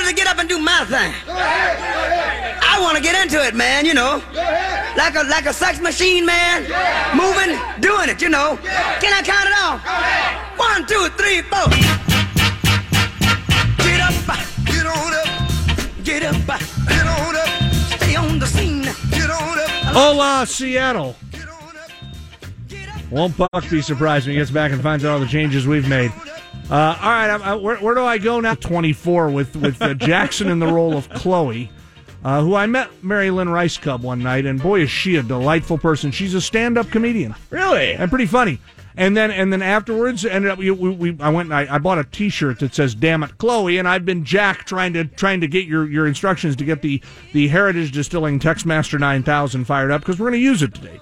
ready to get up and do my thing. I want to get into it, man, you know. Like a like a sex machine, man. Moving, doing it, you know. Can I count it off? One, two, three, four. Get up, get on up, get up, get on up. Stay on the scene, get on up. Hola, Seattle. Won't Buck be surprised when he gets back and finds out all the changes we've made? Uh, all right, I, I, where, where, do I go now? 24 with, with uh, Jackson in the role of Chloe, uh, who I met Mary Lynn Rajskub one night, and boy, is she a delightful person. She's a stand up comedian. Really? And pretty funny. And then and then afterwards, ended up we, we I went and I, I bought a T-shirt that says "Damn it, Chloe," and I've been Jack trying to trying to get your, your instructions to get the the Heritage Distilling Textmaster 9000 fired up because we're going to use it today.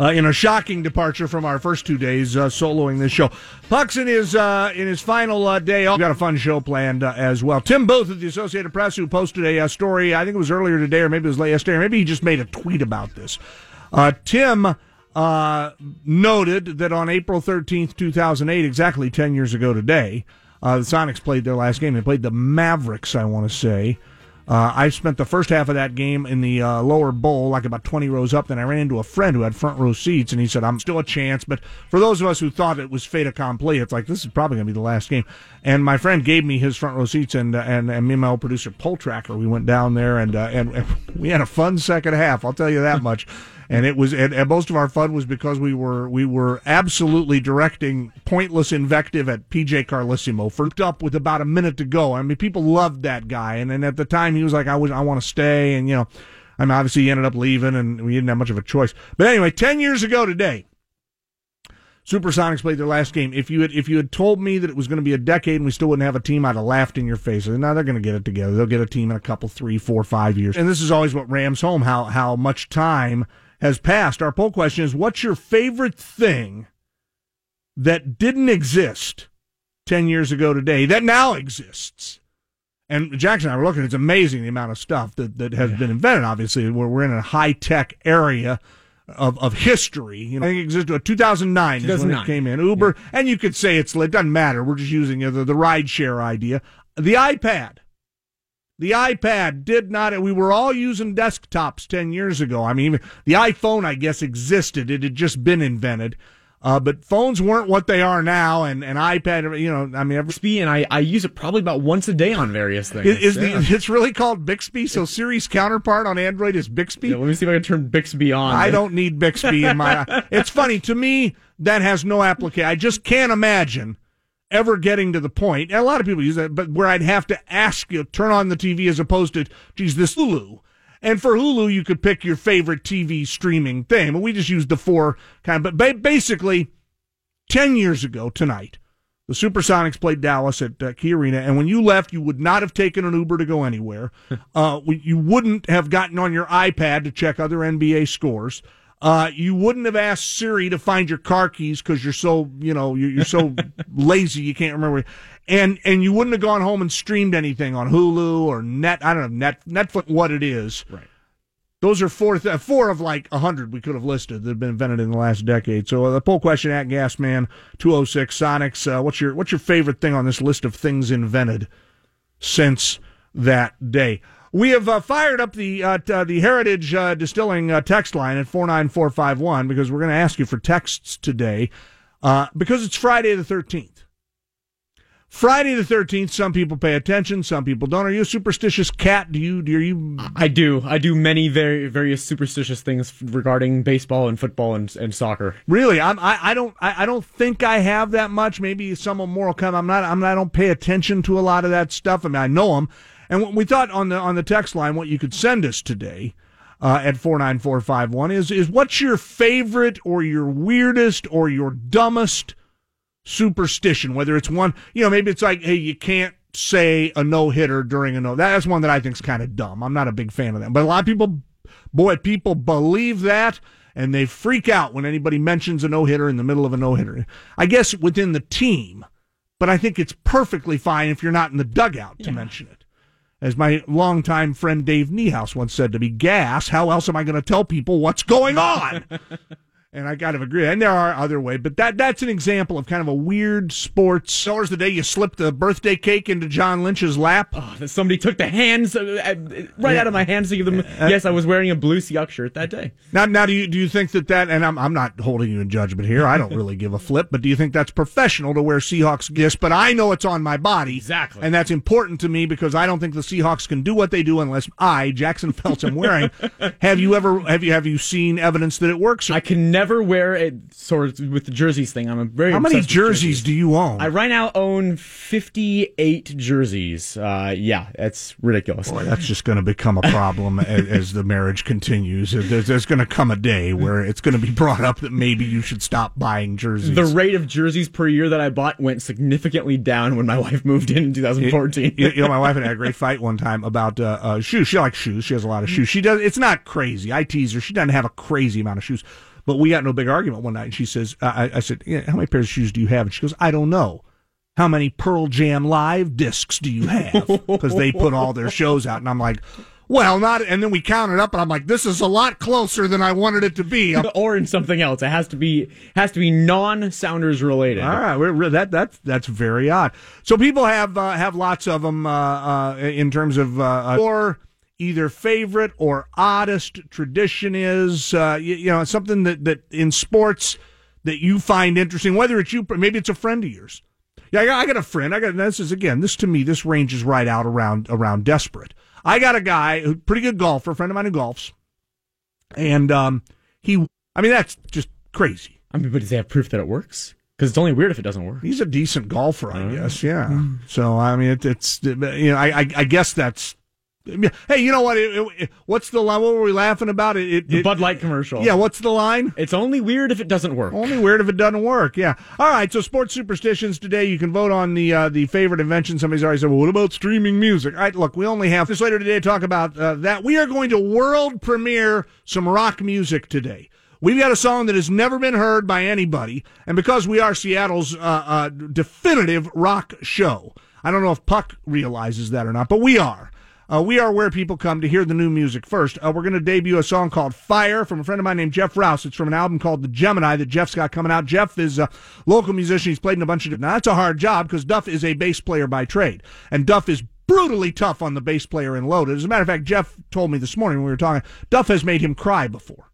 Uh, in a shocking departure from our first two days uh, soloing this show. Puck's in his uh, in his final uh, day. We've got a fun show planned uh, as well. Tim Booth of the Associated Press, who posted a, a, story, I think it was earlier today, or maybe it was late yesterday, or maybe he just made a tweet about this. Uh, Tim uh, noted that on April 13th, 2008, exactly 10 years ago today, uh, the Sonics played their last game. They played the Mavericks, I want to say. Uh, I spent the first half of that game in the uh, lower bowl, like about 20 rows up. Then I ran into a friend who had front row seats, and he said, I'm still a chance. But for those of us who thought it was fait accompli, it's like, this is probably going to be the last game. And my friend gave me his front row seats, and, uh, and, and me and my old producer, Pole Tracker, we went down there, and, uh, and, and we had a fun second half, I'll tell you that much and it was and, and, most of our fun was because we were we were absolutely directing pointless invective at PJ Carlesimo for up with about a minute to go. I mean, people loved that guy, and, then at the time he was like, I was I want to stay, and you know, I mean, obviously he ended up leaving, and we didn't have much of a choice. But anyway, ten years ago today. Supersonics played their last game. If you had if you had told me that it was going to be a decade and we still wouldn't have a team, I'd have laughed in your face. Now they're going to get it together. They'll get a team in a couple, three, four, five years. And this is always what rams home how how much time has passed. Our poll question is what's your favorite thing that didn't exist 10 years ago today that now exists? And Jackson and I were looking, it's amazing the amount of stuff that, that has yeah. been invented. Obviously, we're, we're in a high tech area of, of history. You know, I think it existed 2009, 2009. is when it came in. Uber, yeah. and you could say it's, it doesn't matter. We're just using the, the ride share idea. The iPad the iPad did not, we were all using desktops 10 years ago. I mean, the iPhone, I guess, existed. It had just been invented. Uh, but phones weren't what they are now, and, and iPad, you know, I mean, Bixby, and I, I use it probably about once a day on various things. Is, yeah. the, it's really called Bixby, so Siri's counterpart on Android is Bixby? Yeah, let me see if I can turn Bixby on. I don't need Bixby in my. it's funny to me that has no application. I just can't imagine ever getting to the point, a lot of people use that, but where I'd have to ask you, turn on the TV as opposed to, geez, this Hulu. And for Hulu, you could pick your favorite TV streaming thing. But we just used the four kind of, but basically, 10 years ago tonight, the Supersonics played Dallas at uh, Key Arena, and when you left, you would not have taken an Uber to go anywhere. Uh, you wouldn't have gotten on your iPad to check other NBA scores. Uh, you wouldn't have asked Siri to find your car keys because you're so, you know, you're, you're so lazy you can't remember. And and you wouldn't have gone home and streamed anything on Hulu or Net. I don't know Net Netflix. What it is, right? Those are four th- four of like a hundred we could have listed that have been invented in the last decade. So uh, the poll question at Gasman two oh six Sonics. Uh, what's your what's your favorite thing on this list of things invented since that day? We have uh, fired up the uh, t- uh, the Heritage uh, Distilling uh, text line at four nine four five one because we're going to ask you for texts today uh, because it's Friday the thirteenth. Friday the thirteenth. Some people pay attention, some people don't. Are you a superstitious cat? Do you? Do you? I do. I do many very various superstitious things regarding baseball and football and, and soccer. Really, I'm, I I don't I, I don't think I have that much. Maybe some of moral come. I'm not. I'm not, I don't pay attention to a lot of that stuff. I mean, I know them. And what we thought on the on the text line, what you could send us today uh, at four nine four five one is is what's your favorite or your weirdest or your dumbest superstition? Whether it's one, you know, maybe it's like, hey, you can't say a no hitter during a no. That's one that I think is kind of dumb. I'm not a big fan of that, but a lot of people, boy, people believe that and they freak out when anybody mentions a no hitter in the middle of a no hitter. I guess within the team, but I think it's perfectly fine if you're not in the dugout yeah. to mention it. As my longtime friend Dave Niehaus once said to me, gas, how else am I going to tell people what's going on? And I kind of agree. And there are other ways, but that that's an example of kind of a weird sports. So was the day you slipped the birthday cake into John Lynch's lap. Oh, somebody took the hands uh, uh, right out of my hands to give them. yes, I was wearing a blue Seahawks shirt that day. Now, now, do you do you think that that? And I'm I'm not holding you in judgment here. I don't really give a flip. But do you think that's professional to wear Seahawks gifts? But I know it's on my body exactly, and that's important to me because I don't think the Seahawks can do what they do unless I, Jackson Phelps, am wearing. have you ever have you have you seen evidence that it works? I can never never wear it sort of with the jerseys thing. I'm a very how many jerseys, jerseys, do you own? I right now own 58 jerseys. Uh, yeah, that's ridiculous. Boy, that's just going to become a problem as, as, the marriage continues. There's, there's going to come a day where it's going to be brought up that maybe you should stop buying jerseys. The rate of jerseys per year that I bought went significantly down when my wife moved in in 2014. you, you know, my wife and I had a great fight one time about uh, uh, shoes. She likes shoes. She has a lot of shoes. She does. It's not crazy. I tease her. She doesn't have a crazy amount of shoes. But we got no big argument one night. And she says, I, I said, yeah, how many pairs of shoes do you have? And she goes, I don't know. How many Pearl Jam live discs do you have? Because they put all their shows out. And I'm like, well, not. And then we counted up, and I'm like, this is a lot closer than I wanted it to be. or in something else. It has to be has to be non Sounders related. All right, we're, that that's that's very odd. So people have uh, have lots of them uh, uh, in terms of uh, or either favorite or oddest tradition is. Uh, you, you, know, something that, that in sports that you find interesting, whether it's you, maybe it's a friend of yours. Yeah, I got, I got a friend. I got this is again. This to me, this ranges right out around around desperate. I got a guy, pretty good golfer, a friend of mine who golfs, and um, he. I mean, that's just crazy. I mean, but does he have proof that it works? Because it's only weird if it doesn't work. He's a decent golfer, I guess. Yeah. So I mean, it, it's you know, I, I I guess that's Hey, you know what? It, it, what's the line? What were we laughing about? It, the Bud Light commercial. Yeah, what's the line? It's only weird if it doesn't work. Only weird if it doesn't work. Yeah. All right. So sports superstitions today. You can vote on the uh, the favorite invention. Somebody's already said, "Well, what about streaming music?" All right. Look, we only have this later today to talk about uh, that. We are going to world premiere some rock music today. We've got a song that has never been heard by anybody, and because we are Seattle's uh, uh definitive rock show, I don't know if Puck realizes that or not, but we are. Uh, we are where people come to hear the new music first. Uh, we're going to debut a song called Fire from a friend of mine named Jeff Rouse. It's from an album called The Gemini that Jeff's got coming out. Jeff is a local musician. He's played in a bunch of. Now, that's a hard job because Duff is a bass player by trade. And Duff is brutally tough on the bass player in Loaded. As a matter of fact, Jeff told me this morning when we were talking, Duff has made him cry before.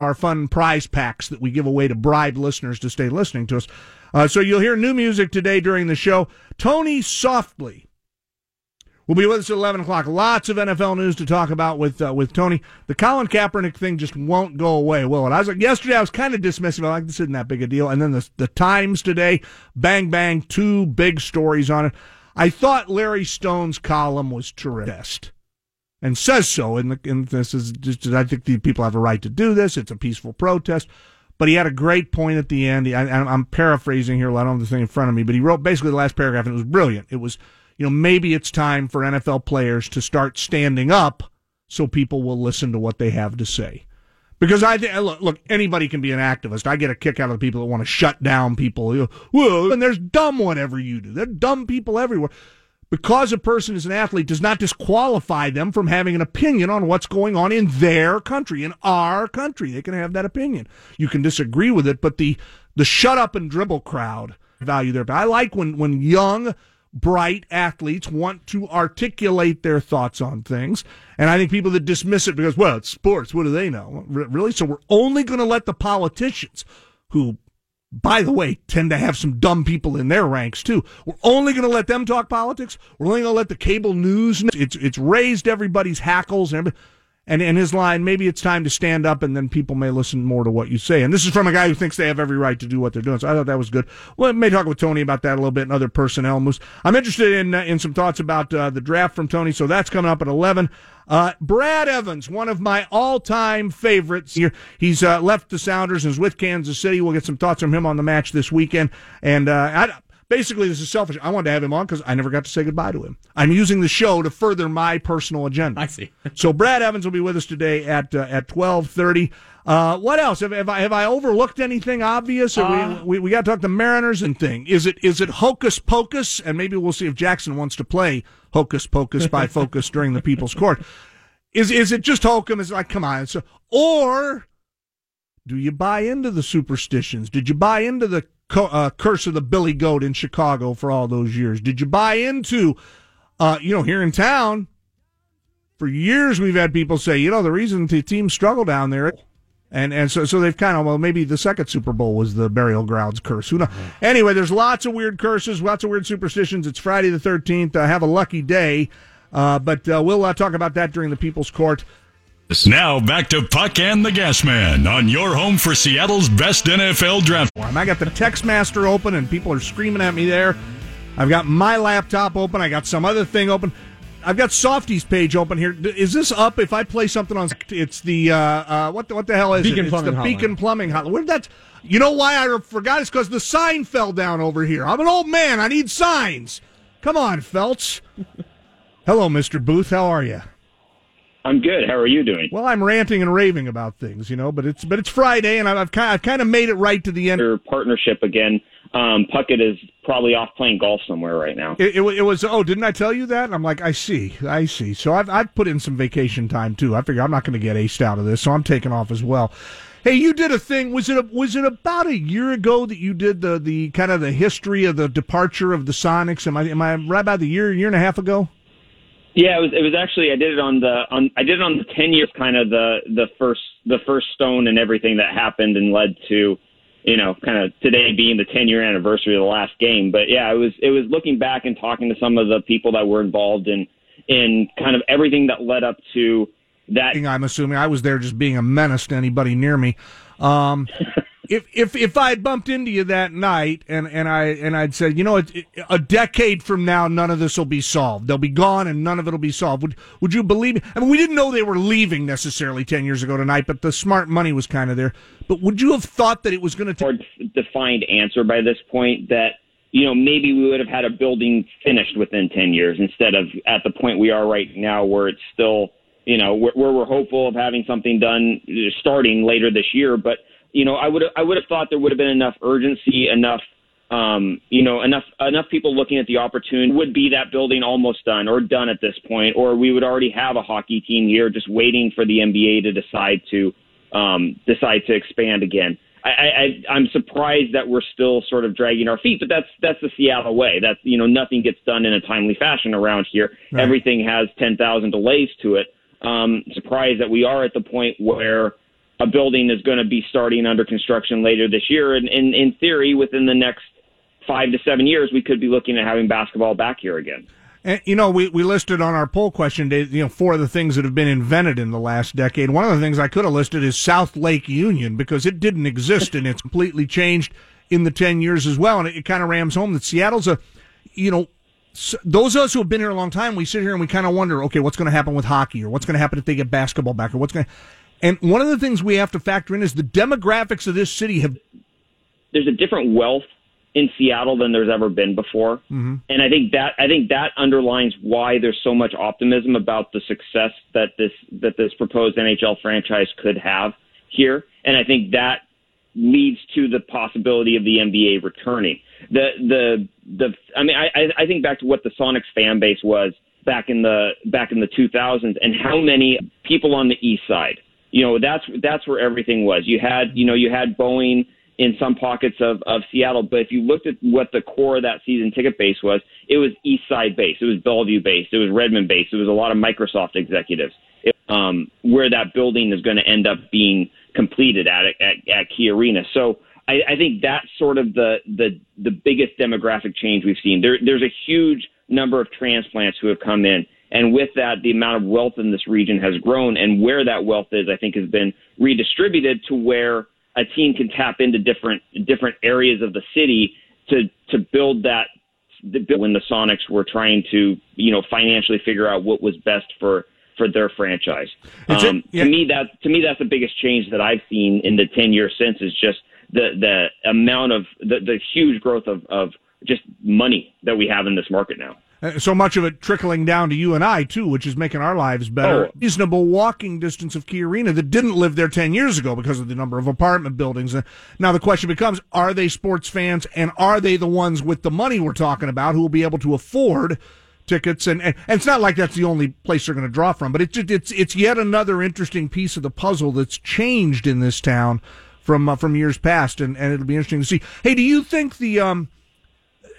Our fun prize packs that we give away to bribe listeners to stay listening to us. Uh, so you'll hear new music today during the show. Tony Softli will be with us at 11 o'clock. Lots of NFL news to talk about with uh, with Tony. The Colin Kaepernick thing just won't go away, will it? I was like, yesterday I was kind of dismissive. I like, this isn't that big a deal. And then the, the Times today, bang, bang, two big stories on it. I thought Larry Stone's column was terrific. And says so. And, this is just, I think the people have a right to do this. It's a peaceful protest but he had a great point at the end. I, am paraphrasing here. I don't have the thing in front of me, but he wrote basically the last paragraph, and it was brilliant. It was you know, maybe it's time for NFL players to start standing up so people will listen to what they have to say. Because I look, look, anybody can be an activist. I get a kick out of the people that want to shut down people. You know, and there's dumb whatever you do. There are dumb people everywhere. Because a person is an athlete does not disqualify them from having an opinion on what's going on in their country, in our country. They can have that opinion. You can disagree with it, but the the shut up and dribble crowd value their. I like when when young bright athletes want to articulate their thoughts on things. And I think people that dismiss it because, well, it's sports, what do they know? Really? So we're only going to let the politicians who, by the way, tend to have some dumb people in their ranks too. We're only going to let them talk politics. We're only going to let the cable news. It's, it's raised everybody's hackles and and in his line, maybe it's time to stand up and then people may listen more to what you say. And this is from a guy who thinks they have every right to do what they're doing. So I thought that was good. Well, may talk with Tony about that a little bit and other personnel moves. I'm interested in, uh, in some thoughts about uh, the draft from Tony. So that's coming up at 11. Uh, Brad Evans, one of my all-time favorites here. He's uh, left the Sounders and is with Kansas City. We'll get some thoughts from him on the match this weekend. And uh, I, Basically, this is selfish. I wanted to have him on because I never got to say goodbye to him. I'm using the show to further my personal agenda. I see. so Brad Evans will be with us today at uh, at twelve thirty. Uh, what else? Have, have, I have I overlooked anything obvious? Uh, we, we, we got to talk the Mariners and thing. Is it is it hocus pocus? And maybe we'll see if Jackson wants to play hocus pocus by focus during the People's Court. Is is it just hokum? Is like come on? So, or Do you buy into the superstitions? Did you buy into the co- uh, curse of the Billy Goat in Chicago for all those years? Did you buy into, uh, you know, here in town? For years, we've had people say, you know, the reason the teams struggle down there and and so so they've kind of well maybe the second Super Bowl was the burial grounds curse. Who knows? Anyway, there's lots of weird curses, lots of weird superstitions. It's Friday the 13th. Uh, have a lucky day. Uh, but uh, we'll uh, talk about that during the People's Court. Now back to Puck and the Gas Man on your home for Seattle's best NFL draft. I got the text master open and people are screaming at me there. I've got my laptop open. I got some other thing open. I've got Softy's page open here. Is this up? If I play something on, it's the uh, uh, what the what the hell is Beacon it? Plumbing it's the Hotline. Beacon Plumbing Hotline. Where did that? You know why I forgot? It's because the sign fell down over here. I'm an old man. I need signs. Come on, Feltz. Hello, Mr. Booth. How are you? I'm good. How are you doing? Well, I'm ranting and raving about things, you know, but it's but it's Friday, and I've I've kind, I've kind of made it right to the end. Your partnership again. Um, Puckett is probably off playing golf somewhere right now. It, it, it was oh didn't I tell you that? And I'm like I see I see. So I've I've put in some vacation time too. I figure I'm not going to get aced out of this, so I'm taking off as well. Hey, you did a thing. Was it a, was it about a year ago that you did the the kind of the history of the departure of the Sonics? Am I am I right about the year year and a half ago? Yeah, it was. It was actually. I did it on the. On I did it on the ten years, kind of the the first the first stone and everything that happened and led to, you know, kind of today being the ten year anniversary of the last game. But yeah, it was. It was looking back and talking to some of the people that were involved in in kind of everything that led up to that I'm assuming I was there just being a menace to anybody near me. Um, if if if I had bumped into you that night and, and I and I'd said, you know, it, it- a decade from now, none of this will be solved. They'll be gone, and none of it'll be solved. Would would you believe me? I mean, we didn't know they were leaving necessarily ten years ago tonight, but the smart money was kind of there. But would you have thought that it was going to more defined answer by this point that you know maybe we would have had a building finished within 10 years instead of at the point we are right now where it's still you know where, we're hopeful of having something done starting later this year but you know I would I would have thought there would have been enough urgency enough um, you know enough enough people looking at the opportunity would be that building almost done or done at this point or we would already have a hockey team here just waiting for the NBA to decide to um, decide to expand again. I, I, I'm surprised that we're still sort of dragging our feet, but that's that's the Seattle way. That's you know nothing gets done in a timely fashion around here. Right. Everything has ten thousand delays to it. Um, surprised that we are at the point where a building is going to be starting under construction later this year, and in, in theory, within the next five to seven years, we could be looking at having basketball back here again. And, you know, we, we listed on our poll question, you know, four of the things that have been invented in the last decade. One of the things I could have listed is South Lake Union because it didn't exist and it's completely changed in the 10 years as well. And it, it kind of rams home that Seattle's a, you know, those of us who have been here a long time, we sit here and we kind of wonder, okay, what's going to happen with hockey or what's going to happen if they get basketball back or what's going to, and one of the things we have to factor in is the demographics of this city have there's a different wealth in Seattle than there's ever been before, mm-hmm. and I think that I think that underlines why there's so much optimism about the success that this that this proposed NHL franchise could have here, and I think that leads to the possibility of the NBA returning. The the the I mean I I- I think back to what the Sonics fan base was back in the back in the 2000s and how many people on the east side. You know, that's that's where everything was. You had you know you had Boeing in some pockets of, of Seattle, but if you looked at what the core of that season ticket base was, it was East Side based, it was Bellevue based, it was Redmond based, it was a lot of Microsoft executives. It, um, where that building is going to end up being completed at at, at Key Arena. So I, I think that's sort of the the the biggest demographic change we've seen. There, there's a huge number of transplants who have come in. And with that, the amount of wealth in this region has grown. And where that wealth is, I think, has been redistributed to where a team can tap into different different areas of the city to to build that. The, when the Sonics were trying to, you know, financially figure out what was best for for their franchise. Um, yeah. To me, that to me that's the biggest change that I've seen in the ten years since is just the the amount of the, the huge growth of of just money that we have in this market now. Uh, so much of it trickling down to you and I too, which is making our lives better. Oh. Reasonable walking distance of Key Arena that didn't live there ten years ago because of the number of apartment buildings. Uh, Now the question becomes: Are they sports fans, and are they the ones with the money we're talking about who will be able to afford? Tickets and, and and it's not like that's the only place they're going to draw from, but it's just, it's it's yet another interesting piece of the puzzle that's changed in this town from uh, from years past, and, and it'll be interesting to see. Hey, do you think the um,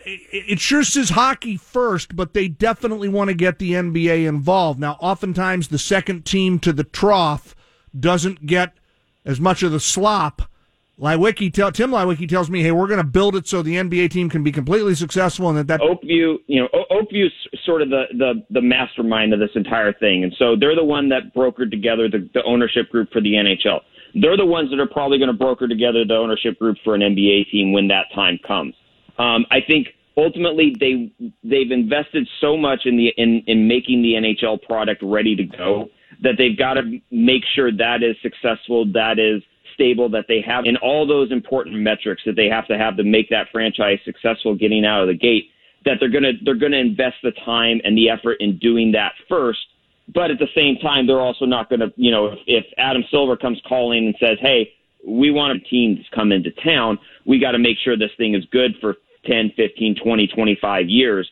it, sure says hockey first, but they definitely want to get the NBA involved. Now, oftentimes the second team to the trough doesn't get as much of the slop. Leiweke tell Tim Leiweke tells me, "Hey, we're going to build it so the NBA team can be completely successful." And that that Oakview, you know, Oakview's sort of the, the the mastermind of this entire thing, and so they're the one that brokered together the, the ownership group for the NHL. They're the ones that are probably going to broker together the ownership group for an NBA team when that time comes. Um, I think ultimately they they've invested so much in the in in making the NHL product ready to go that they've got to make sure that is successful, that is stable, that they have in all those important metrics that they have to have to make that franchise successful getting out of the gate. That they're gonna they're gonna invest the time and the effort in doing that first. But at the same time, they're also not going to, you know, if, if Adam Silver comes calling and says, "Hey, we want a team to come into town. We got to make sure this thing is good for 10, 15, 20, 25 years.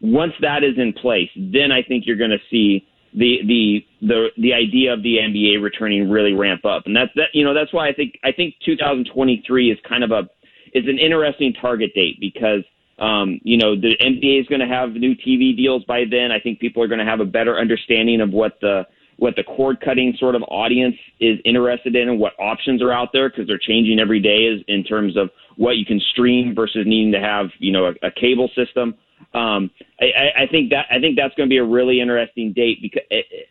Once that is in place, then I think you're going to see the the the the idea of the NBA returning really ramp up, and that's that. You know, that's why I think I think 2023 is kind of a is an interesting target date because um, you know the NBA is going to have new TV deals by then. I think people are going to have a better understanding of what the what the cord cutting sort of audience is interested in and what options are out there because they're changing every day as, in terms of what you can stream versus needing to have you know a, a cable system. Um, I, I think that I think that's going to be a really interesting date because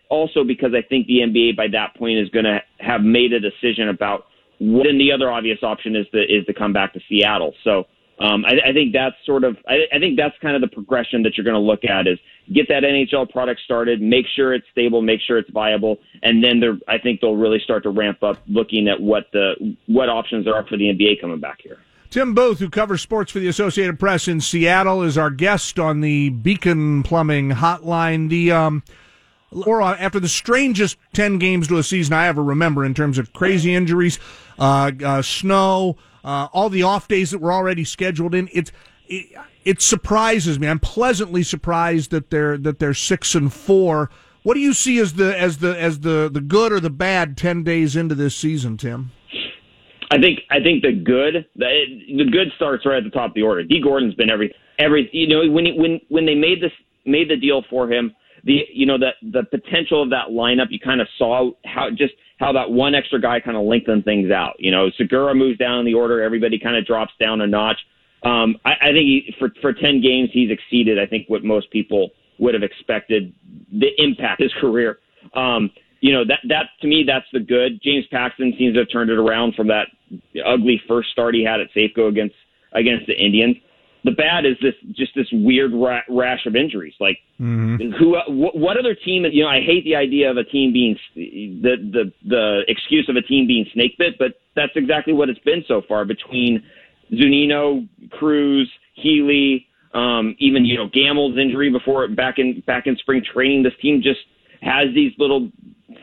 also because I think the NBA by that point is going to have made a decision about what. And the other obvious option is to is to come back to Seattle. So um, I, I think that's sort of I, I think that's kind of the progression that you're going to look at is get that NHL product started, make sure it's stable, make sure it's viable, and then they're I think they'll really start to ramp up looking at what the what options there are for the NBA coming back here. Tim Booth, who covers sports for the Associated Press in Seattle, is our guest on the Beacon Plumbing Hotline. The um, or after the strangest ten games to a season I ever remember in terms of crazy injuries, uh, uh, snow, uh, all the off days that were already scheduled in. It's it, it surprises me. I'm pleasantly surprised that they're that they're six and four. What do you see as the as the as the the good or the bad ten days into this season, Tim? I think I think the good the, the good starts right at the top of the order. Dee Gordon's been every every you know when when when they made this made the deal for him, the you know that the potential of that lineup, you kind of saw how just how that one extra guy kind of lengthened things out. You know, Segura moves down in the order, everybody kind of drops down a notch. Um, I, I think he, for for ten games he's exceeded I think what most people would have expected the impact his career. Um, you know that that to me that's the good. James Paxton seems to have turned it around from that ugly first start he had at Safeco against against the Indians. The bad is this just this weird ra- rash of injuries. Like mm-hmm. who, what, what other team? You know, I hate the idea of a team being the the the excuse of a team being snake bit, but that's exactly what it's been so far between Zunino, Cruz, Healy, um, even you know Gamel's injury before back in back in spring training. This team just has these little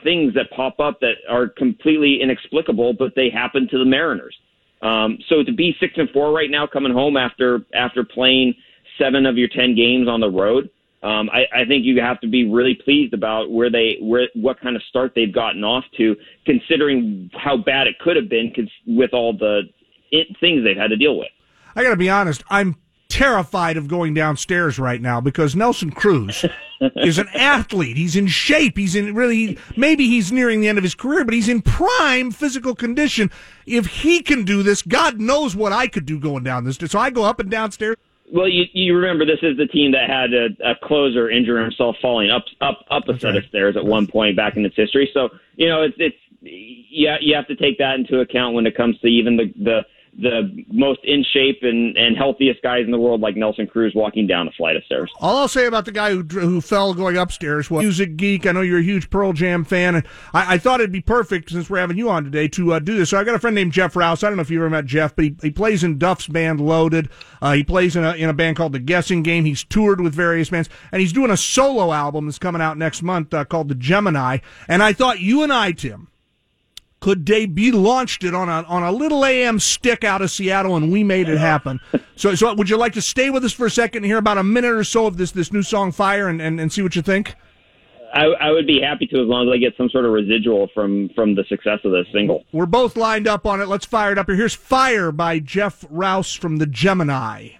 things that pop up that are completely inexplicable, but they happen to the Mariners. Um, so to be six and four right now, coming home after after playing seven of your ten games on the road, um, I, I think you have to be really pleased about where they where what kind of start they've gotten off to, considering how bad it could have been with all the it, things they've had to deal with. I got to be honest, I'm terrified of going downstairs right now because Nelson Cruz is an athlete. He's in shape. He's in really, maybe he's nearing the end of his career, but he's in prime physical condition. If he can do this, God knows what I could do going down this. So I go up and downstairs. Well, you, you remember this is the team that had a, a closer injure himself falling up up up a That's set right. of stairs at one point back in its history. So you know it's it's yeah you have to take that into account when it comes to even the the the most in shape and, and healthiest guys in the world, like Nelson Cruz, walking down a flight of stairs. All I'll say about the guy who who fell going upstairs was music geek. I know you're a huge Pearl Jam fan, and I, I thought it'd be perfect since we're having you on today to uh, do this. So I got a friend named Jeff Rouse. I don't know if you've ever met Jeff, but he, he plays in Duff's band Loaded. Uh, he plays in a in a band called The Guessing Game. He's toured with various bands, and he's doing a solo album that's coming out next month uh, called The Gemini. And I thought you and I, Tim could they be launched it on a on a little AM stick out of Seattle, and we made it happen. so, so would you like to stay with us for a second and hear about a minute or so of this this new song "Fire" and, and, and see what you think? I, I would be happy to as long as I get some sort of residual from from the success of this single. We're both lined up on it. Let's fire it up here. Here's Fire by Jeff Rouse from the Gemini.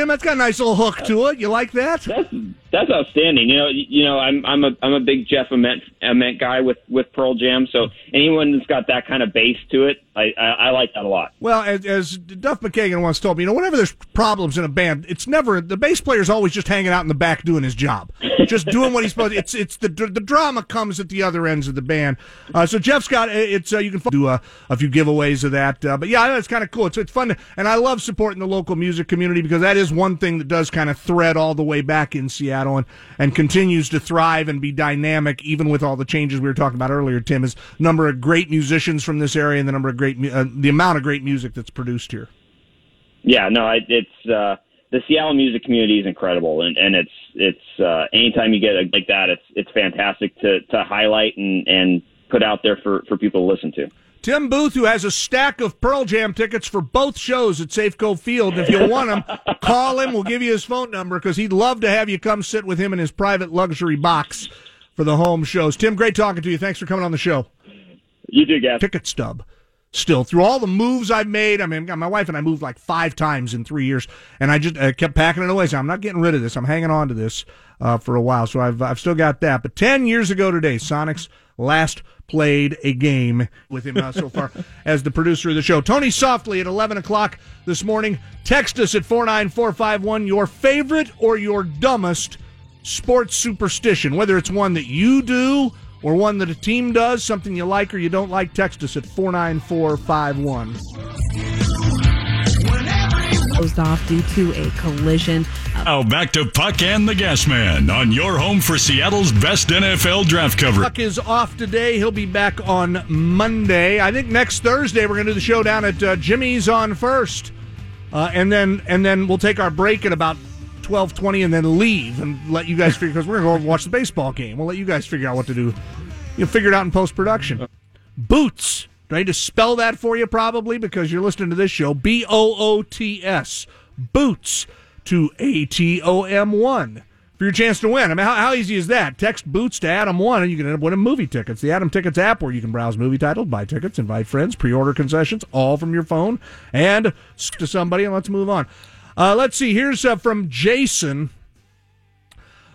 Tim? That's got a nice little hook to it. You like that? That's that's outstanding. You know, you know, I'm I'm a I'm a big Jeff Ament Ament guy with with Pearl Jam. So anyone that's got that kind of bass to it, I I, I like that a lot. Well, as, as Duff McKagan once told me, you know, whenever there's problems in a band, it's never the bass player's always just hanging out in the back doing his job, just doing what he's supposed. to. It's it's the the drama comes at the other ends of the band. Uh, so Jeff's got it's uh, you can do a, a few giveaways of that, uh, but yeah, it's kind of cool. It's it's fun, to, and I love supporting the local music community because that is one thing that does kind of thread all the way back in Seattle and and continues to thrive and be dynamic even with all the changes we were talking about earlier. Tim is number of great musicians from this area and the number of great uh, the amount of great music that's produced here. Yeah, no, I, it's uh, the Seattle music community is incredible, and and it's it's uh, anytime you get a, like that, it's it's fantastic to to highlight and and put out there for for people to listen to. Tim Booth, who has a stack of Pearl Jam tickets for both shows at Safeco Field. If you want them, call him. We'll give you his phone number because he'd love to have you come sit with him in his private luxury box for the home shows. Tim, great talking to you. Thanks for coming on the show. You too, guys. Ticket stub. Still, through all the moves I've made, I mean, my wife and I moved like five times in three years, and I just uh, kept packing it away. So I'm not getting rid of this. I'm hanging on to this uh, for a while. So I've I've still got that. But ten years ago today, Sonics last played a game with him uh, so far as the producer of the show. Tony Softli at 11 o'clock this morning. Text us at 49451 your favorite or your dumbest sports superstition, whether it's one that you do or one that a team does, something you like or you don't like. Text us at 49451. Closed off due to a collision. Now back to Puck and the Gas Man on your home for Seattle's best NFL draft coverage. Puck is off today. He'll be back on Monday. I think next Thursday we're going to do the show down at uh, Jimmy's on First, uh, and then and then we'll take our break at about twelve twenty, and then leave and let you guys figure because we're going to go watch the baseball game. We'll let you guys figure out what to do. You'll figure it out in post production. Boots. Do I need to spell that for you? Probably because you're listening to this show. B O O T S. Boots to A T O M 1 for your chance to win. I mean, how, how easy is that? Text Boots to Atom 1 and you can end up winning movie tickets. The Atom Tickets app where you can browse movie titles, buy tickets, invite friends, pre order concessions, all from your phone, and to somebody, and let's move on. Uh, let's see. Here's uh, from Jason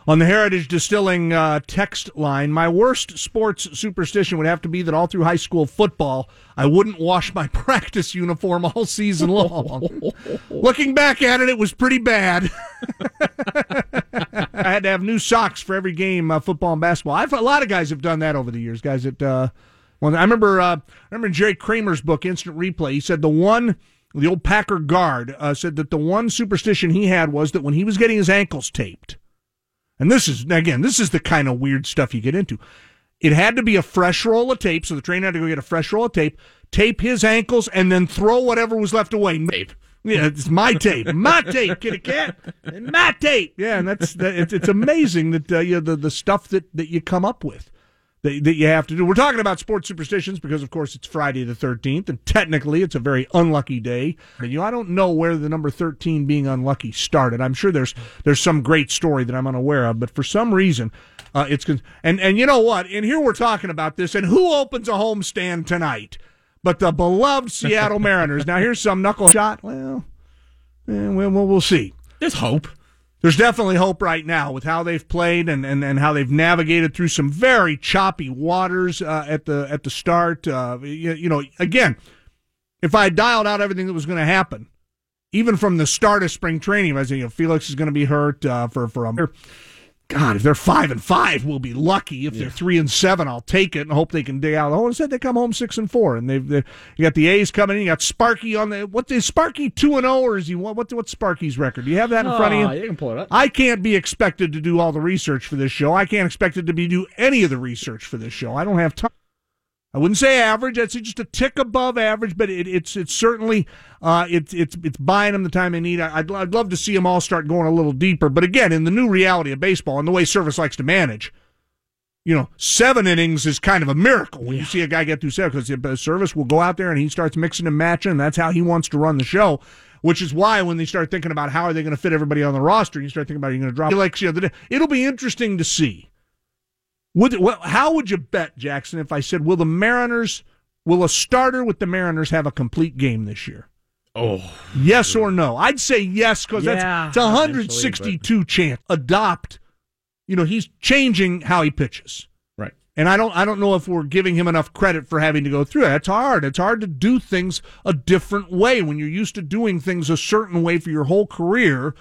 on the Heritage Distilling uh, text line. My worst sports superstition would have to be that all through high school football, I wouldn't wash my practice uniform all season long. Looking back at it, it was pretty bad. I had to have new socks for every game, uh, football and basketball. I've, a lot of guys have done that over the years. Guys that, uh, well, I remember, uh, I remember Jerry Kramer's book, Instant Replay. He said the one the old Packer guard uh, said that the one superstition he had was that when he was getting his ankles taped, and this is again, this is the kind of weird stuff you get into. It had to be a fresh roll of tape, so the trainer had to go get a fresh roll of tape, tape his ankles, and then throw whatever was left away. Tape. Yeah, it's my tape, my tape, kitty cat, and my tape. Yeah, and that's that, it's, it's amazing that uh, you know, the the stuff that that you come up with that, that you have to do. We're talking about sports superstitions because, of course, it's Friday the 13th, and technically it's a very unlucky day. And, you know, I don't know where the number 13 being unlucky started. I'm sure there's there's some great story that I'm unaware of, but for some reason, uh, it's and and you know what? And here we're talking about this, and who opens a homestand tonight? But the beloved Seattle Mariners. Now here's some knuckle shot. Well, eh, well, we'll see. There's hope there's definitely hope right now with how they've played and, and, and how they've navigated through some very choppy waters uh, at the at the start. Uh, you, you, know, again, if I dialed out everything that was going to happen, even from the start of spring training, I was you know Felix is going to be hurt uh, for for a God, if they're five and five, we'll be lucky. If they're three and seven, I'll take it and hope they can dig out. Oh, instead they come home six and four, and they've, they you got the A's coming in. You got Sparky on the what is Sparky two and zero or is he what? What what's Sparky's record? Do you have that in front of you? Ah, you can pull it up. I can't be expected to do all the research for this show. I can't expect it to be do any of the research for this show. I don't have time. I wouldn't say average. I'd say just a tick above average, but it, it's it's certainly uh, it's it's it's buying them the time they need. I'd, I'd love to see them all start going a little deeper. But again, in the new reality of baseball and the way Servais likes to manage, you know, seven innings is kind of a miracle when you see a guy get through seven because the Servais will go out there and he starts mixing and matching. And that's how he wants to run the show. Which is why when they start thinking about how are they going to fit everybody on the roster, you start thinking about you're going to drop like the other day. It'll be interesting to see. Would well, how would you bet, Jackson, if I said will the Mariners will a starter with the Mariners have a complete game this year? Oh, Yes or no? I'd say yes because Yeah, that's it's a hundred sixty-two chance. Adopt. You know he's changing how he pitches, right. and I don't. I don't know if we're giving him enough credit for having to go through it. It's hard. It's hard to do things a different way when you're used to doing things a certain way for your whole career.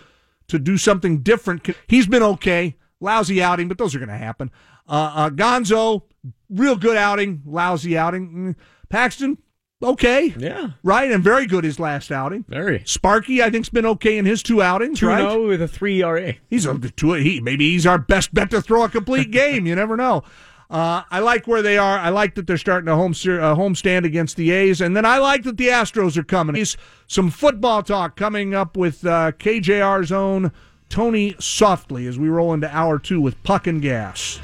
To do something different, he's been okay. Lousy outing, but those are going to happen. Uh, uh, Gonzo, real good outing. Lousy outing. Mm. Paxton, okay. Yeah, Right, and very good his last outing. very. Sparky, I think's been okay in his two outings. Two right, and zero with a three ERA. he's a two. He maybe he's our best bet to throw a complete game. You never know. Uh, I like where they are. I like that they're starting a home ser- uh, homestand against the A's, and then I like that the Astros are coming. He's some football talk coming up with uh, KJR's own Tony Softli as we roll into hour two with Puck and Gas.